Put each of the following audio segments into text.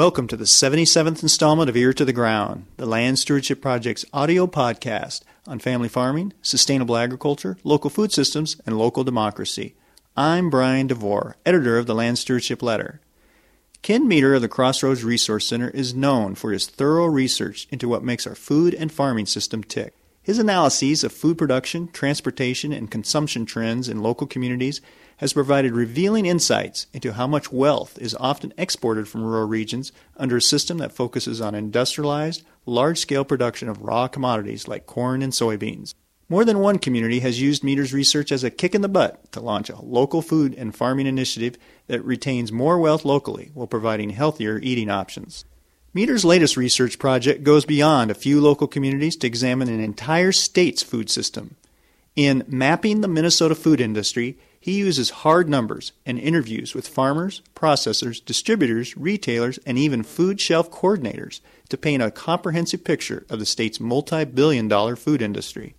Welcome to the 77th installment of Ear to the Ground, the Land Stewardship Project's audio podcast on family farming, sustainable agriculture, local food systems, and local democracy. I'm Brian DeVore, editor of the Land Stewardship Letter. Ken Meter of the Crossroads Resource Center is known for his thorough research into what makes our food and farming system tick. His analyses of food production, transportation, and consumption trends in local communities has provided revealing insights into how much wealth is often exported from rural regions under a system that focuses on industrialized, large scale production of raw commodities like corn and soybeans. More than one community has used Meter's research as a kick in the butt to launch a local food and farming initiative that retains more wealth locally while providing healthier eating options. Meter's latest research project goes beyond a few local communities to examine an entire state's food system. In Mapping the Minnesota Food Industry, he uses hard numbers and interviews with farmers, processors, distributors, retailers, and even food shelf coordinators to paint a comprehensive picture of the state's multi billion dollar food industry.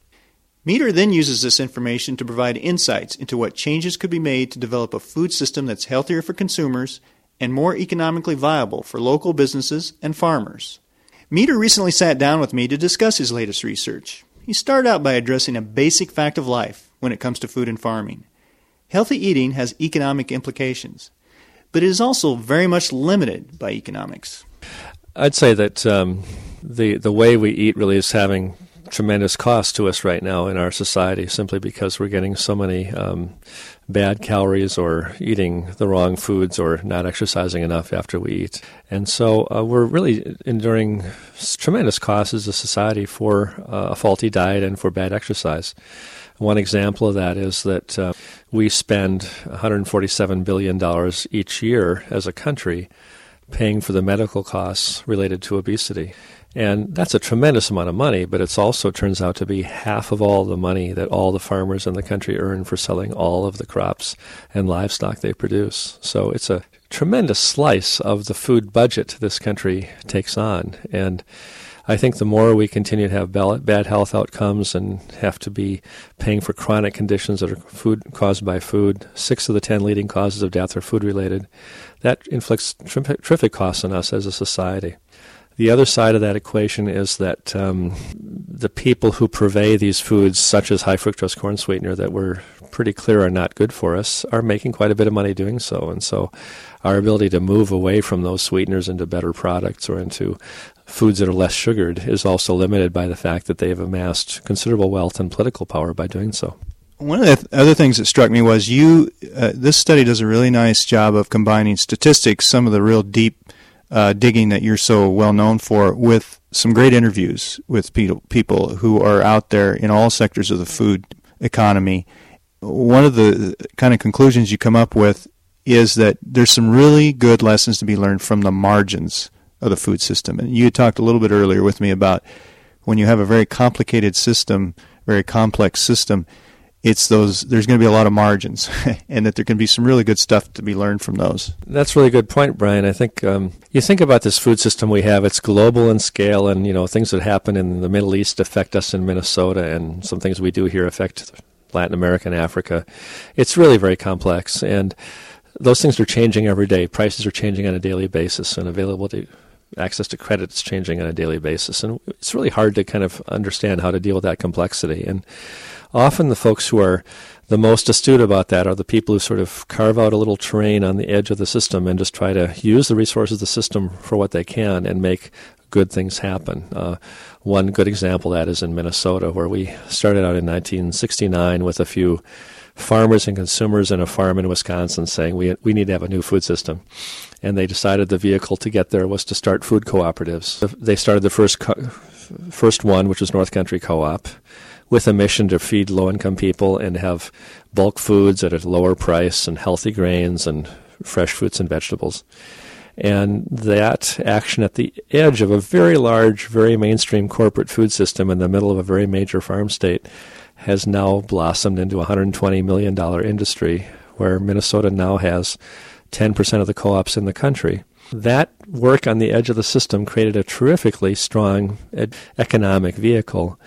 Meter then uses this information to provide insights into what changes could be made to develop a food system that's healthier for consumers and more economically viable for local businesses and farmers. Meter recently sat down with me to discuss his latest research. He started out by addressing a basic fact of life when it comes to food and farming. Healthy eating has economic implications, but it is also very much limited by economics. I'd say that um, the the way we eat really is having tremendous cost to us right now in our society, simply because we're getting so many um, bad calories or eating the wrong foods or not exercising enough after we eat. And so uh, we're really enduring tremendous costs as a society for uh, a faulty diet and for bad exercise. One example of that is that uh, we spend $147 billion each year as a country paying for the medical costs related to obesity. And that's a tremendous amount of money, but it also turns out to be half of all the money that all the farmers in the country earn for selling all of the crops and livestock they produce. So it's a tremendous slice of the food budget this country takes on. And I think the more we continue to have bad health outcomes and have to be paying for chronic conditions that are food caused by food, six of the ten leading causes of death are food related. That inflicts terrific costs on us as a society. The other side of that equation is that um, the people who purvey these foods, such as high fructose corn sweetener, that we're pretty clear are not good for us, are making quite a bit of money doing so. And so our ability to move away from those sweeteners into better products or into foods that are less sugared is also limited by the fact that they have amassed considerable wealth and political power by doing so. One of the th- other things that struck me was you. Uh, this study does a really nice job of combining statistics, some of the real deep uh, digging that you're so well known for, with some great interviews with people, people who are out there in all sectors of the food economy. One of the kind of conclusions you come up with is that there's some really good lessons to be learned from the margins of the food system. And you talked a little bit earlier with me about when you have a very complicated system, very complex system, it's those there's going to be a lot of margins and that there can be some really good stuff to be learned from those that's a really good point brian i think um, you think about this food system we have it's global in scale and you know things that happen in the middle east affect us in minnesota and some things we do here affect latin america and africa it's really very complex and those things are changing every day prices are changing on a daily basis and availability access to credit is changing on a daily basis. And it's really hard to kind of understand how to deal with that complexity. And often the folks who are the most astute about that are the people who sort of carve out a little terrain on the edge of the system and just try to use the resources of the system for what they can and make good things happen. Uh, one good example of that is in Minnesota, where we started out in 1969 with a few farmers and consumers in a farm in Wisconsin saying we we need to have a new food system, and they decided the vehicle to get there was to start food cooperatives. They started the first co- first one, which was North Country Co-op, with a mission to feed low-income people and have bulk foods at a lower price and healthy grains and fresh fruits and vegetables. And that action at the edge of a very large, very mainstream corporate food system in the middle of a very major farm state has now blossomed into a $120 million industry where Minnesota now has 10% of the co ops in the country. That work on the edge of the system created a terrifically strong economic vehicle.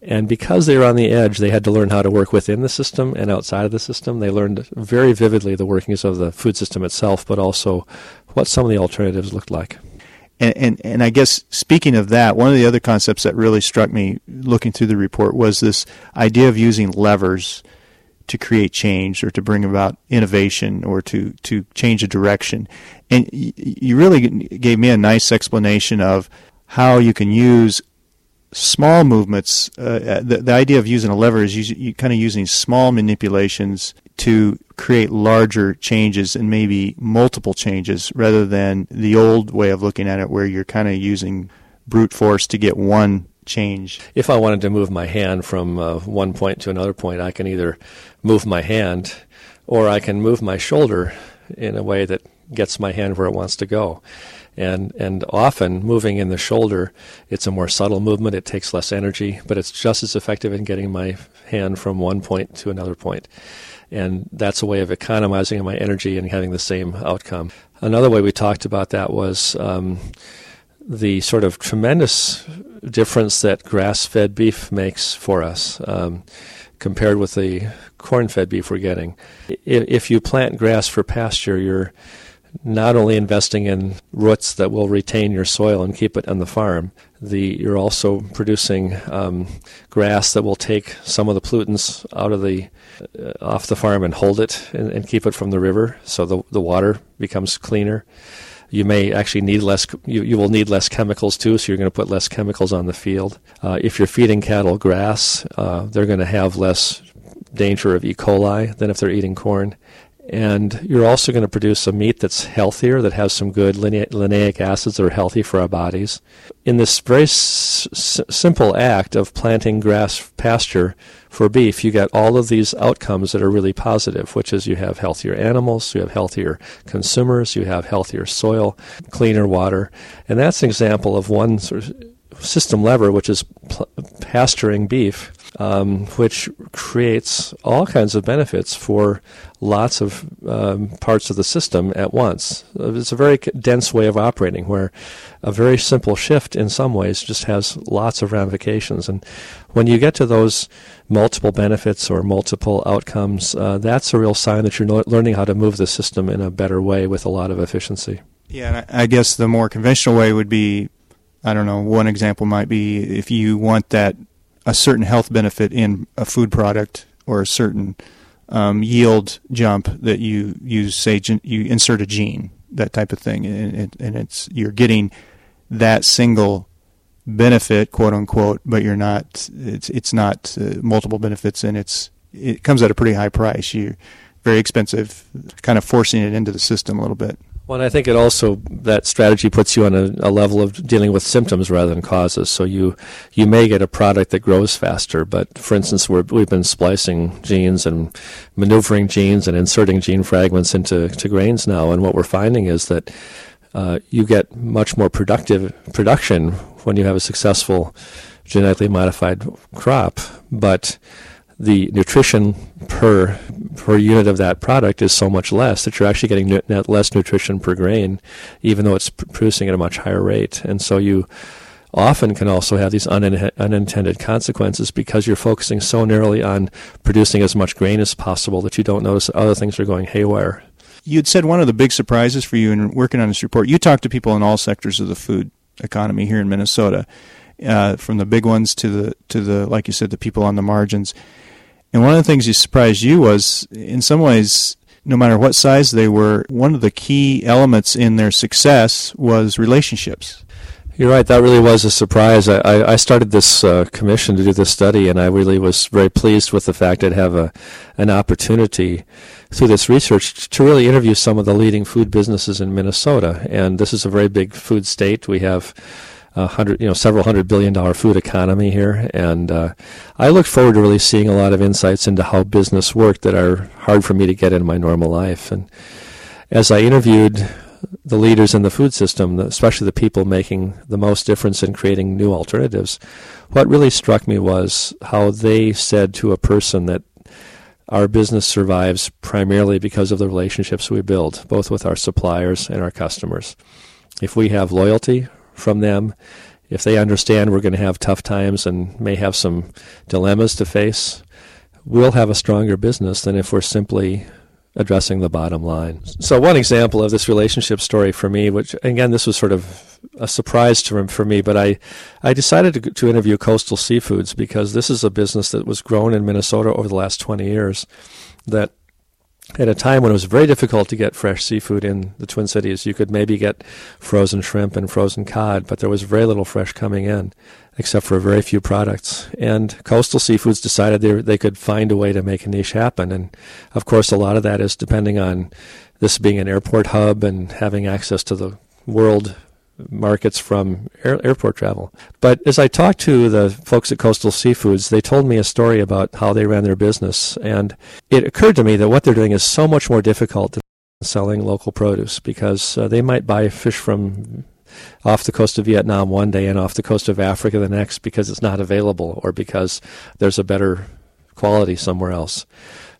And because they were on the edge, they had to learn how to work within the system and outside of the system. They learned very vividly the workings of the food system itself, but also what some of the alternatives looked like. And, and and I guess speaking of that, one of the other concepts that really struck me looking through the report was this idea of using levers to create change or to bring about innovation or to to change a direction. And you really gave me a nice explanation of how you can use small movements. Uh, the, the idea of using a lever is you kind of using small manipulations to create larger changes and maybe multiple changes rather than the old way of looking at it where you're kind of using brute force to get one change. If I wanted to move my hand from uh, one point to another point, I can either move my hand or I can move my shoulder in a way that gets my hand where it wants to go. And, and often moving in the shoulder, it's a more subtle movement. It takes less energy, but it's just as effective in getting my hand from one point to another point. And that's a way of economizing my energy and having the same outcome. Another way we talked about that was um, the sort of tremendous difference that grass fed beef makes for us. Um, compared with the corn fed beef we're getting. If you plant grass for pasture, you're not only investing in roots that will retain your soil and keep it on the farm, the, you're also producing um, grass that will take some of the pollutants out of the uh, off the farm and hold it and, and, keep it from the river, so the the water becomes cleaner. You may actually need less. You, you will need less chemicals too, so you're going to put less chemicals on the field. Uh, if you're feeding cattle grass, uh, they're going to have less danger of E. coli than if they're eating corn and you're also going to produce a meat that's healthier, that has some good linoleic acids that are healthy for our bodies. In this very s- simple act of planting grass pasture for beef, you get all of these outcomes that are really positive, which is you have healthier animals, you have healthier consumers, you have healthier soil, cleaner water. And that's an example of one sort of system lever, which is pl- pasturing beef, um, which creates all kinds of benefits for lots of um, parts of the system at once. It's a very dense way of operating where a very simple shift in some ways just has lots of ramifications. And when you get to those multiple benefits or multiple outcomes, uh, that's a real sign that you're learning how to move the system in a better way with a lot of efficiency. Yeah, I guess the more conventional way would be I don't know, one example might be if you want that a certain health benefit in a food product or a certain um, yield jump that you use, say, you insert a gene, that type of thing, and, and it's you're getting that single benefit, quote unquote, but you're not. It's it's not uh, multiple benefits, and it's it comes at a pretty high price. You're very expensive, kind of forcing it into the system a little bit. Well, I think it also that strategy puts you on a, a, level of dealing with symptoms rather than causes. So you you may get a product that grows faster, but for instance, we have been splicing genes and maneuvering genes and inserting gene fragments into to grains now, and what we're finding is that uh, you get much more productive production when you have a successful genetically modified crop, but the nutrition per per unit of that product is so much less that you're actually getting less nutrition per grain, even though it's producing at a much higher rate. And so you often can also have these un- unintended consequences because you're focusing so narrowly on producing as much grain as possible that you don't notice that other things are going haywire. You'd said one of the big surprises for you in working on this report, you talked to people in all sectors of the food economy here in Minnesota, uh, from the big ones to the to the like you said, the people on the margins. And one of the things that surprised you was, in some ways, no matter what size they were, one of the key elements in their success was relationships. You're right. That really was a surprise. I, I started this uh, commission to do this study, and I really was very pleased with the fact I'd have a, an opportunity through this research to really interview some of the leading food businesses in Minnesota. And this is a very big food state. We have a hundred, you know, several hundred billion dollar food economy here, and uh, I look forward to really seeing a lot of insights into how business worked that are hard for me to get in my normal life. And as I interviewed the leaders in the food system, especially the people making the most difference in creating new alternatives, what really struck me was how they said to a person that our business survives primarily because of the relationships we build, both with our suppliers and our customers. If we have loyalty from them. If they understand we're going to have tough times and may have some dilemmas to face, we'll have a stronger business than if we're simply addressing the bottom line. So, one example of this relationship story for me, which again, this was sort of a surprise to, for me, but I, I decided to, to interview Coastal Seafoods because this is a business that was grown in Minnesota over the last 20 years that at a time when it was very difficult to get fresh seafood in the Twin Cities. You could maybe get frozen shrimp and frozen cod, but there was very little fresh coming in, except for a very few products. And Coastal Seafoods decided they, they could find a way to make a niche happen. And of course, a lot of that is depending on this being an airport hub and having access to the world markets from air, airport travel. But as I talked to the folks at Coastal Seafoods, they told me a story about how they ran their business. And it occurred to me that what they're doing is so much more difficult than selling local produce because uh, they might buy fish from off the coast of Vietnam one day and off the coast of Africa the next because it's not available or because there's a better quality somewhere else.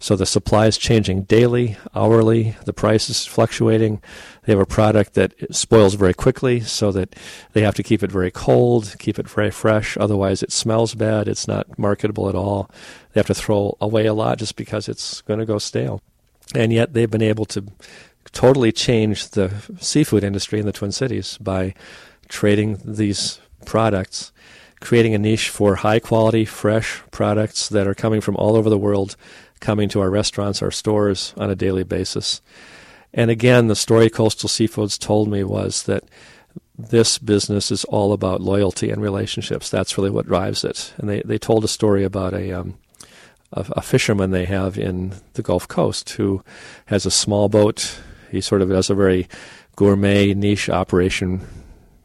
So the supply is changing daily, hourly. The price is fluctuating. They have a product that spoils very quickly, so that they have to keep it very cold, keep it very fresh. Otherwise, it smells bad. It's not marketable at all. They have to throw away a lot just because it's going to go stale. And yet, they've been able to totally change the seafood industry in the Twin Cities by trading these products creating a niche for high quality, fresh products that are coming from all over the world coming to our restaurants, our stores on a daily basis. And again, the story Coastal Seafoods told me was that this business is all about loyalty and relationships. That's really what drives it. And they, they told a story about a, um, a, a fisherman they have in the Gulf Coast who has a small boat. He sort of has a very gourmet niche operation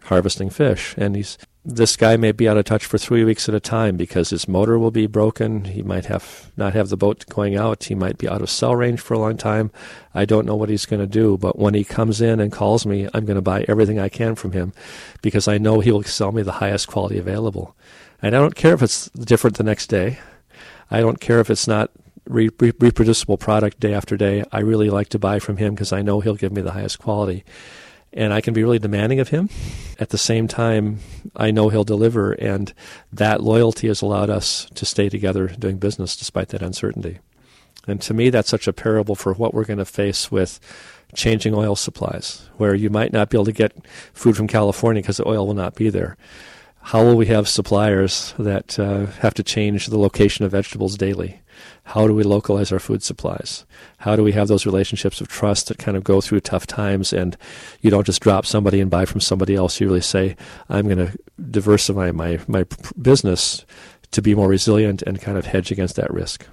harvesting fish. And he's this guy may be out of touch for three weeks at a time because his motor will be broken. He might have not have the boat going out. He might be out of cell range for a long time. I don't know what he's going to do. But when he comes in and calls me, I'm going to buy everything I can from him because I know he'll sell me the highest quality available. And I don't care if it's different the next day. I don't care if it's not re- re- reproducible product day after day. I really like to buy from him because I know he'll give me the highest quality and I can be really demanding of him. At the same time, I know he'll deliver, and that loyalty has allowed us to stay together doing business despite that uncertainty. And to me, that's such a parable for what we're going to face with changing oil supplies, where you might not be able to get food from California because the oil will not be there. How will we have suppliers that uh, have to change the location of vegetables daily? How do we localize our food supplies? How do we have those relationships of trust that kind of go through tough times and you don't just drop somebody and buy from somebody else? You really say, I'm going to diversify my, my business to be more resilient and kind of hedge against that risk.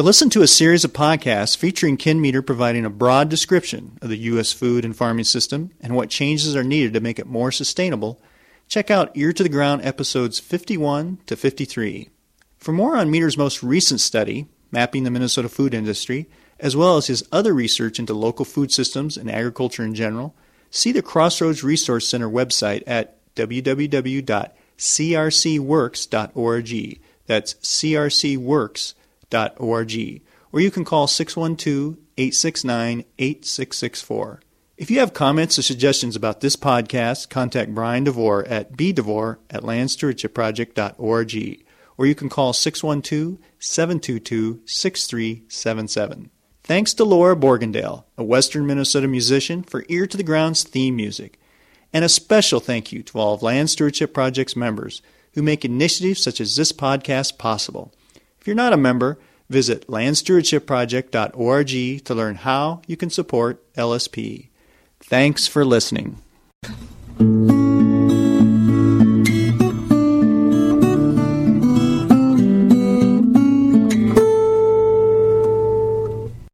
To listen to a series of podcasts featuring Ken Meter providing a broad description of the U.S. food and farming system and what changes are needed to make it more sustainable, check out Ear to the Ground episodes 51 to 53. For more on Meter's most recent study, Mapping the Minnesota Food Industry, as well as his other research into local food systems and agriculture in general, see the Crossroads Resource Center website at www.crcworks.org. That's crcworks.org org, or you can call 612 869 8664. If you have comments or suggestions about this podcast, contact Brian DeVore at bdevore at landstewardshipproject.org, or you can call 612 722 6377. Thanks to Laura Borgendale, a Western Minnesota musician, for Ear to the Ground's theme music. And a special thank you to all of Land Stewardship Project's members who make initiatives such as this podcast possible. If you're not a member, visit landstewardshipproject.org to learn how you can support LSP. Thanks for listening.